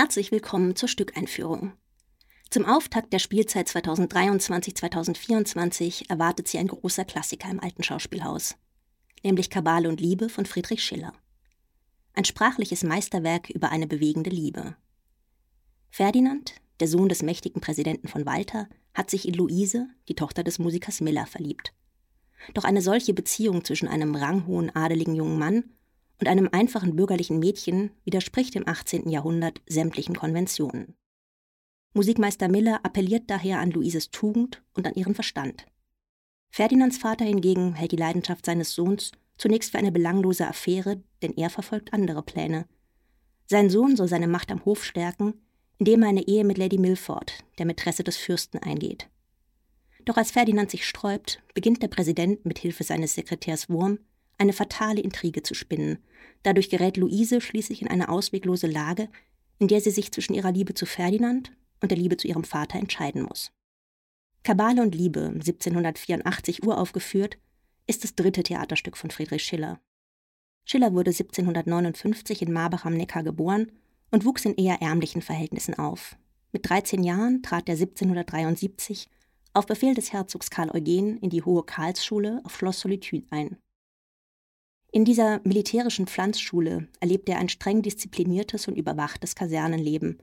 Herzlich willkommen zur Stückeinführung. Zum Auftakt der Spielzeit 2023-2024 erwartet sie ein großer Klassiker im alten Schauspielhaus, nämlich Kabale und Liebe von Friedrich Schiller. Ein sprachliches Meisterwerk über eine bewegende Liebe. Ferdinand, der Sohn des mächtigen Präsidenten von Walter, hat sich in Luise, die Tochter des Musikers Miller, verliebt. Doch eine solche Beziehung zwischen einem ranghohen adeligen jungen Mann und einem einfachen bürgerlichen Mädchen widerspricht im 18. Jahrhundert sämtlichen Konventionen. Musikmeister Miller appelliert daher an Luises Tugend und an ihren Verstand. Ferdinands Vater hingegen hält die Leidenschaft seines Sohns zunächst für eine belanglose Affäre, denn er verfolgt andere Pläne. Sein Sohn soll seine Macht am Hof stärken, indem er eine Ehe mit Lady Milford, der Mätresse des Fürsten, eingeht. Doch als Ferdinand sich sträubt, beginnt der Präsident mit Hilfe seines Sekretärs Wurm eine fatale Intrige zu spinnen. Dadurch gerät Luise schließlich in eine ausweglose Lage, in der sie sich zwischen ihrer Liebe zu Ferdinand und der Liebe zu ihrem Vater entscheiden muss. Kabale und Liebe, 1784 uraufgeführt, ist das dritte Theaterstück von Friedrich Schiller. Schiller wurde 1759 in Marbach am Neckar geboren und wuchs in eher ärmlichen Verhältnissen auf. Mit 13 Jahren trat er 1773 auf Befehl des Herzogs Karl Eugen in die Hohe Karlsschule auf Schloss Solitude ein. In dieser militärischen Pflanzschule erlebte er ein streng diszipliniertes und überwachtes Kasernenleben.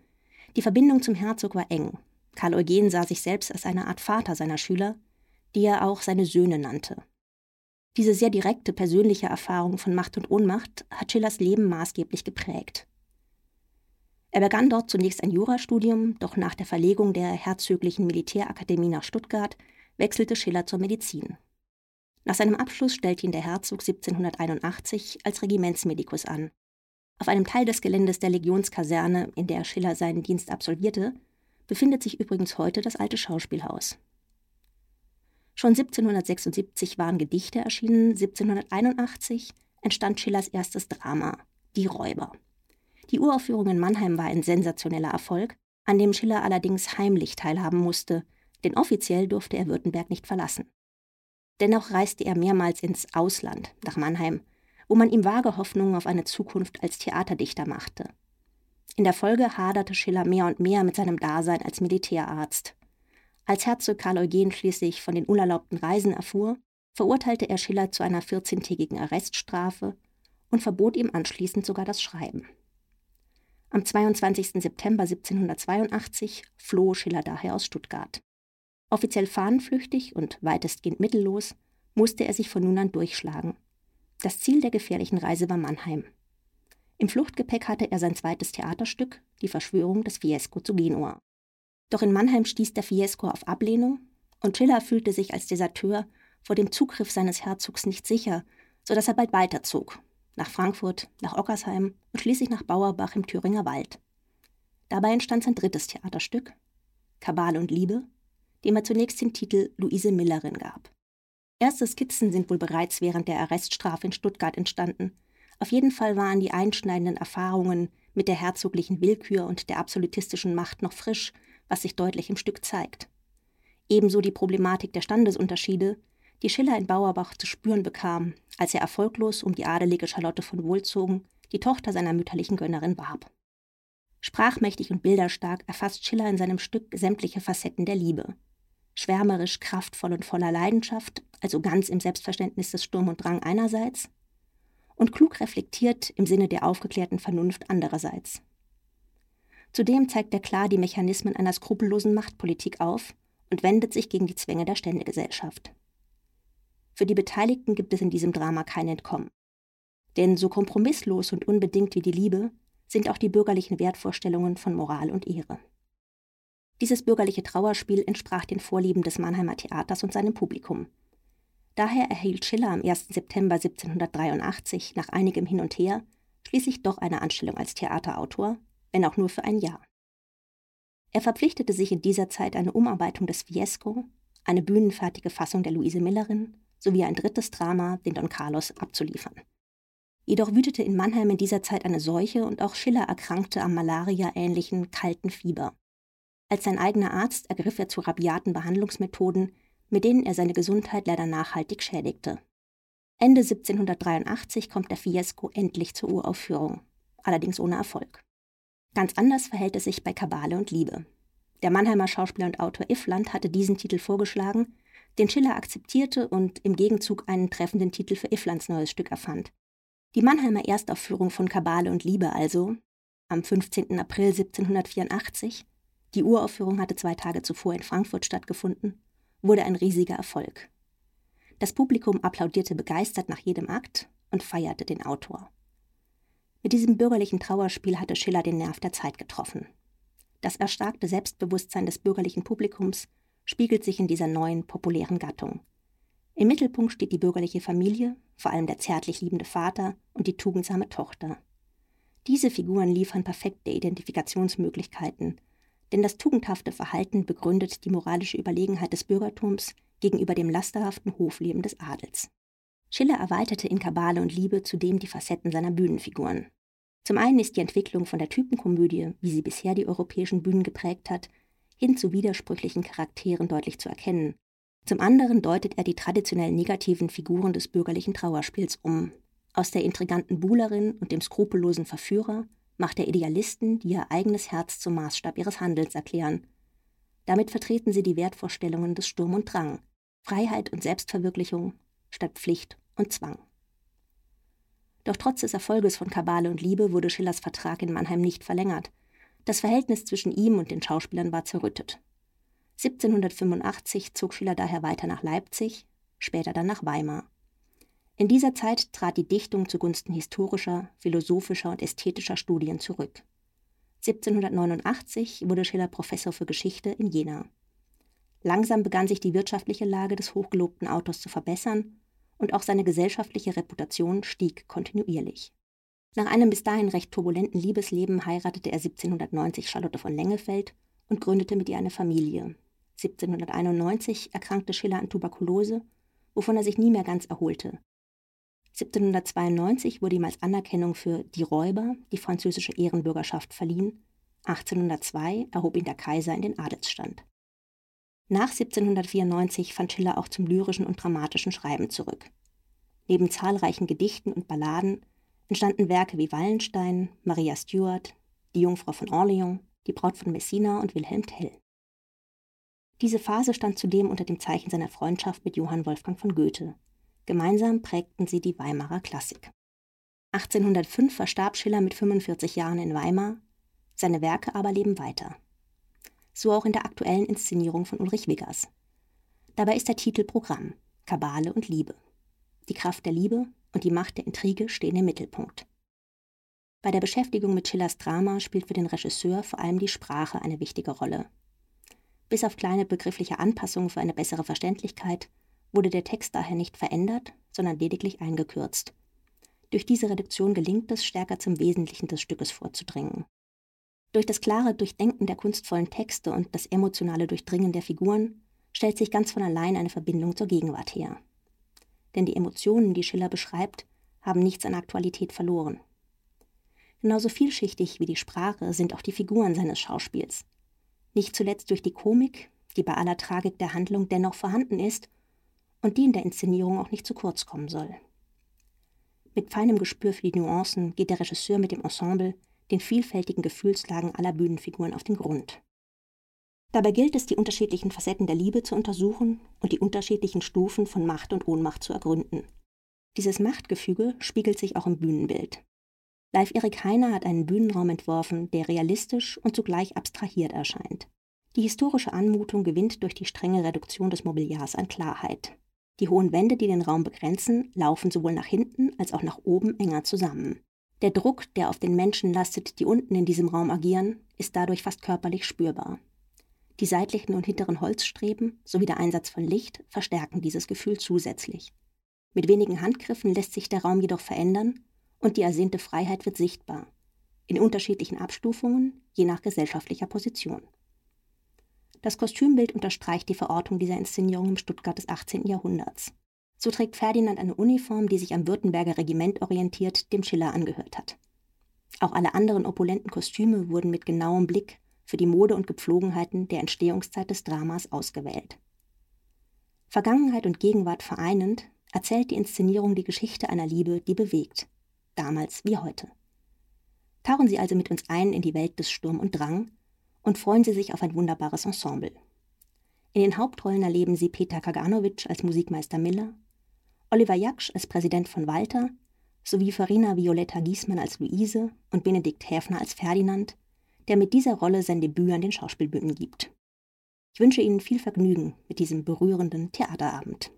Die Verbindung zum Herzog war eng. Karl Eugen sah sich selbst als eine Art Vater seiner Schüler, die er auch seine Söhne nannte. Diese sehr direkte persönliche Erfahrung von Macht und Ohnmacht hat Schillers Leben maßgeblich geprägt. Er begann dort zunächst ein Jurastudium, doch nach der Verlegung der Herzöglichen Militärakademie nach Stuttgart wechselte Schiller zur Medizin. Nach seinem Abschluss stellte ihn der Herzog 1781 als Regimentsmedikus an. Auf einem Teil des Geländes der Legionskaserne, in der Schiller seinen Dienst absolvierte, befindet sich übrigens heute das alte Schauspielhaus. Schon 1776 waren Gedichte erschienen, 1781 entstand Schillers erstes Drama, Die Räuber. Die Uraufführung in Mannheim war ein sensationeller Erfolg, an dem Schiller allerdings heimlich teilhaben musste, denn offiziell durfte er Württemberg nicht verlassen. Dennoch reiste er mehrmals ins Ausland, nach Mannheim, wo man ihm vage Hoffnungen auf eine Zukunft als Theaterdichter machte. In der Folge haderte Schiller mehr und mehr mit seinem Dasein als Militärarzt. Als Herzog Karl Eugen schließlich von den unerlaubten Reisen erfuhr, verurteilte er Schiller zu einer 14-tägigen Arreststrafe und verbot ihm anschließend sogar das Schreiben. Am 22. September 1782 floh Schiller daher aus Stuttgart. Offiziell fahnenflüchtig und weitestgehend mittellos musste er sich von nun an durchschlagen. Das Ziel der gefährlichen Reise war Mannheim. Im Fluchtgepäck hatte er sein zweites Theaterstück, Die Verschwörung des Fiesco zu Genua. Doch in Mannheim stieß der Fiesco auf Ablehnung und Schiller fühlte sich als Deserteur vor dem Zugriff seines Herzogs nicht sicher, so dass er bald weiterzog nach Frankfurt, nach Ockersheim und schließlich nach Bauerbach im Thüringer Wald. Dabei entstand sein drittes Theaterstück, Kabale und Liebe, dem er zunächst den Titel Luise Millerin gab. Erste Skizzen sind wohl bereits während der Arreststrafe in Stuttgart entstanden. Auf jeden Fall waren die einschneidenden Erfahrungen mit der herzoglichen Willkür und der absolutistischen Macht noch frisch, was sich deutlich im Stück zeigt. Ebenso die Problematik der Standesunterschiede, die Schiller in Bauerbach zu spüren bekam, als er erfolglos um die adelige Charlotte von Wohlzogen, die Tochter seiner mütterlichen Gönnerin, warb. Sprachmächtig und bilderstark erfasst Schiller in seinem Stück sämtliche Facetten der Liebe. Schwärmerisch, kraftvoll und voller Leidenschaft, also ganz im Selbstverständnis des Sturm und Drang einerseits, und klug reflektiert im Sinne der aufgeklärten Vernunft andererseits. Zudem zeigt er klar die Mechanismen einer skrupellosen Machtpolitik auf und wendet sich gegen die Zwänge der Ständegesellschaft. Für die Beteiligten gibt es in diesem Drama kein Entkommen. Denn so kompromisslos und unbedingt wie die Liebe sind auch die bürgerlichen Wertvorstellungen von Moral und Ehre. Dieses bürgerliche Trauerspiel entsprach den Vorlieben des Mannheimer Theaters und seinem Publikum. Daher erhielt Schiller am 1. September 1783 nach einigem Hin und Her schließlich doch eine Anstellung als Theaterautor, wenn auch nur für ein Jahr. Er verpflichtete sich in dieser Zeit eine Umarbeitung des Fiesco, eine bühnenfertige Fassung der Luise Millerin sowie ein drittes Drama, den Don Carlos, abzuliefern. Jedoch wütete in Mannheim in dieser Zeit eine Seuche und auch Schiller erkrankte am Malaria-ähnlichen kalten Fieber. Als sein eigener Arzt ergriff er zu rabiaten Behandlungsmethoden, mit denen er seine Gesundheit leider nachhaltig schädigte. Ende 1783 kommt der Fiesco endlich zur Uraufführung, allerdings ohne Erfolg. Ganz anders verhält es sich bei Kabale und Liebe. Der Mannheimer Schauspieler und Autor Iffland hatte diesen Titel vorgeschlagen, den Schiller akzeptierte und im Gegenzug einen treffenden Titel für Ifflands neues Stück erfand. Die Mannheimer Erstaufführung von Kabale und Liebe also, am 15. April 1784, die Uraufführung hatte zwei Tage zuvor in Frankfurt stattgefunden, wurde ein riesiger Erfolg. Das Publikum applaudierte begeistert nach jedem Akt und feierte den Autor. Mit diesem bürgerlichen Trauerspiel hatte Schiller den Nerv der Zeit getroffen. Das erstarkte Selbstbewusstsein des bürgerlichen Publikums spiegelt sich in dieser neuen, populären Gattung. Im Mittelpunkt steht die bürgerliche Familie, vor allem der zärtlich liebende Vater und die tugendsame Tochter. Diese Figuren liefern perfekte Identifikationsmöglichkeiten, denn das tugendhafte Verhalten begründet die moralische Überlegenheit des Bürgertums gegenüber dem lasterhaften Hofleben des Adels. Schiller erweiterte in Kabale und Liebe zudem die Facetten seiner Bühnenfiguren. Zum einen ist die Entwicklung von der Typenkomödie, wie sie bisher die europäischen Bühnen geprägt hat, hin zu widersprüchlichen Charakteren deutlich zu erkennen. Zum anderen deutet er die traditionell negativen Figuren des bürgerlichen Trauerspiels um. Aus der intriganten Buhlerin und dem skrupellosen Verführer macht er Idealisten, die ihr eigenes Herz zum Maßstab ihres Handelns erklären. Damit vertreten sie die Wertvorstellungen des Sturm und Drang, Freiheit und Selbstverwirklichung statt Pflicht und Zwang. Doch trotz des Erfolges von Kabale und Liebe wurde Schillers Vertrag in Mannheim nicht verlängert. Das Verhältnis zwischen ihm und den Schauspielern war zerrüttet. 1785 zog Schiller daher weiter nach Leipzig, später dann nach Weimar. In dieser Zeit trat die Dichtung zugunsten historischer, philosophischer und ästhetischer Studien zurück. 1789 wurde Schiller Professor für Geschichte in Jena. Langsam begann sich die wirtschaftliche Lage des hochgelobten Autors zu verbessern und auch seine gesellschaftliche Reputation stieg kontinuierlich. Nach einem bis dahin recht turbulenten Liebesleben heiratete er 1790 Charlotte von Lengefeld und gründete mit ihr eine Familie. 1791 erkrankte Schiller an Tuberkulose, wovon er sich nie mehr ganz erholte. 1792 wurde ihm als Anerkennung für Die Räuber die französische Ehrenbürgerschaft verliehen. 1802 erhob ihn der Kaiser in den Adelsstand. Nach 1794 fand Schiller auch zum lyrischen und dramatischen Schreiben zurück. Neben zahlreichen Gedichten und Balladen entstanden Werke wie Wallenstein, Maria Stuart, Die Jungfrau von Orleans, Die Braut von Messina und Wilhelm Tell. Diese Phase stand zudem unter dem Zeichen seiner Freundschaft mit Johann Wolfgang von Goethe. Gemeinsam prägten sie die Weimarer Klassik. 1805 verstarb Schiller mit 45 Jahren in Weimar, seine Werke aber leben weiter so auch in der aktuellen Inszenierung von Ulrich Wiggers. Dabei ist der Titel Programm, Kabale und Liebe. Die Kraft der Liebe und die Macht der Intrige stehen im Mittelpunkt. Bei der Beschäftigung mit Schillers Drama spielt für den Regisseur vor allem die Sprache eine wichtige Rolle. Bis auf kleine begriffliche Anpassungen für eine bessere Verständlichkeit wurde der Text daher nicht verändert, sondern lediglich eingekürzt. Durch diese Reduktion gelingt es, stärker zum Wesentlichen des Stückes vorzudringen. Durch das klare Durchdenken der kunstvollen Texte und das emotionale Durchdringen der Figuren stellt sich ganz von allein eine Verbindung zur Gegenwart her. Denn die Emotionen, die Schiller beschreibt, haben nichts an Aktualität verloren. Genauso vielschichtig wie die Sprache sind auch die Figuren seines Schauspiels. Nicht zuletzt durch die Komik, die bei aller Tragik der Handlung dennoch vorhanden ist und die in der Inszenierung auch nicht zu kurz kommen soll. Mit feinem Gespür für die Nuancen geht der Regisseur mit dem Ensemble den vielfältigen Gefühlslagen aller Bühnenfiguren auf den Grund. Dabei gilt es, die unterschiedlichen Facetten der Liebe zu untersuchen und die unterschiedlichen Stufen von Macht und Ohnmacht zu ergründen. Dieses Machtgefüge spiegelt sich auch im Bühnenbild. Live Erik Heiner hat einen Bühnenraum entworfen, der realistisch und zugleich abstrahiert erscheint. Die historische Anmutung gewinnt durch die strenge Reduktion des Mobiliars an Klarheit. Die hohen Wände, die den Raum begrenzen, laufen sowohl nach hinten als auch nach oben enger zusammen. Der Druck, der auf den Menschen lastet, die unten in diesem Raum agieren, ist dadurch fast körperlich spürbar. Die seitlichen und hinteren Holzstreben sowie der Einsatz von Licht verstärken dieses Gefühl zusätzlich. Mit wenigen Handgriffen lässt sich der Raum jedoch verändern und die ersehnte Freiheit wird sichtbar, in unterschiedlichen Abstufungen, je nach gesellschaftlicher Position. Das Kostümbild unterstreicht die Verortung dieser Inszenierung im Stuttgart des 18. Jahrhunderts. So trägt Ferdinand eine Uniform, die sich am Württemberger Regiment orientiert, dem Schiller angehört hat. Auch alle anderen opulenten Kostüme wurden mit genauem Blick für die Mode und Gepflogenheiten der Entstehungszeit des Dramas ausgewählt. Vergangenheit und Gegenwart vereinend, erzählt die Inszenierung die Geschichte einer Liebe, die bewegt, damals wie heute. Tauchen Sie also mit uns ein in die Welt des Sturm und Drang und freuen Sie sich auf ein wunderbares Ensemble. In den Hauptrollen erleben Sie Peter Kaganovic als Musikmeister Miller, Oliver Jaksch als Präsident von Walter sowie Farina Violetta Giesmann als Luise und Benedikt Häfner als Ferdinand, der mit dieser Rolle sein Debüt an den Schauspielbühnen gibt. Ich wünsche Ihnen viel Vergnügen mit diesem berührenden Theaterabend.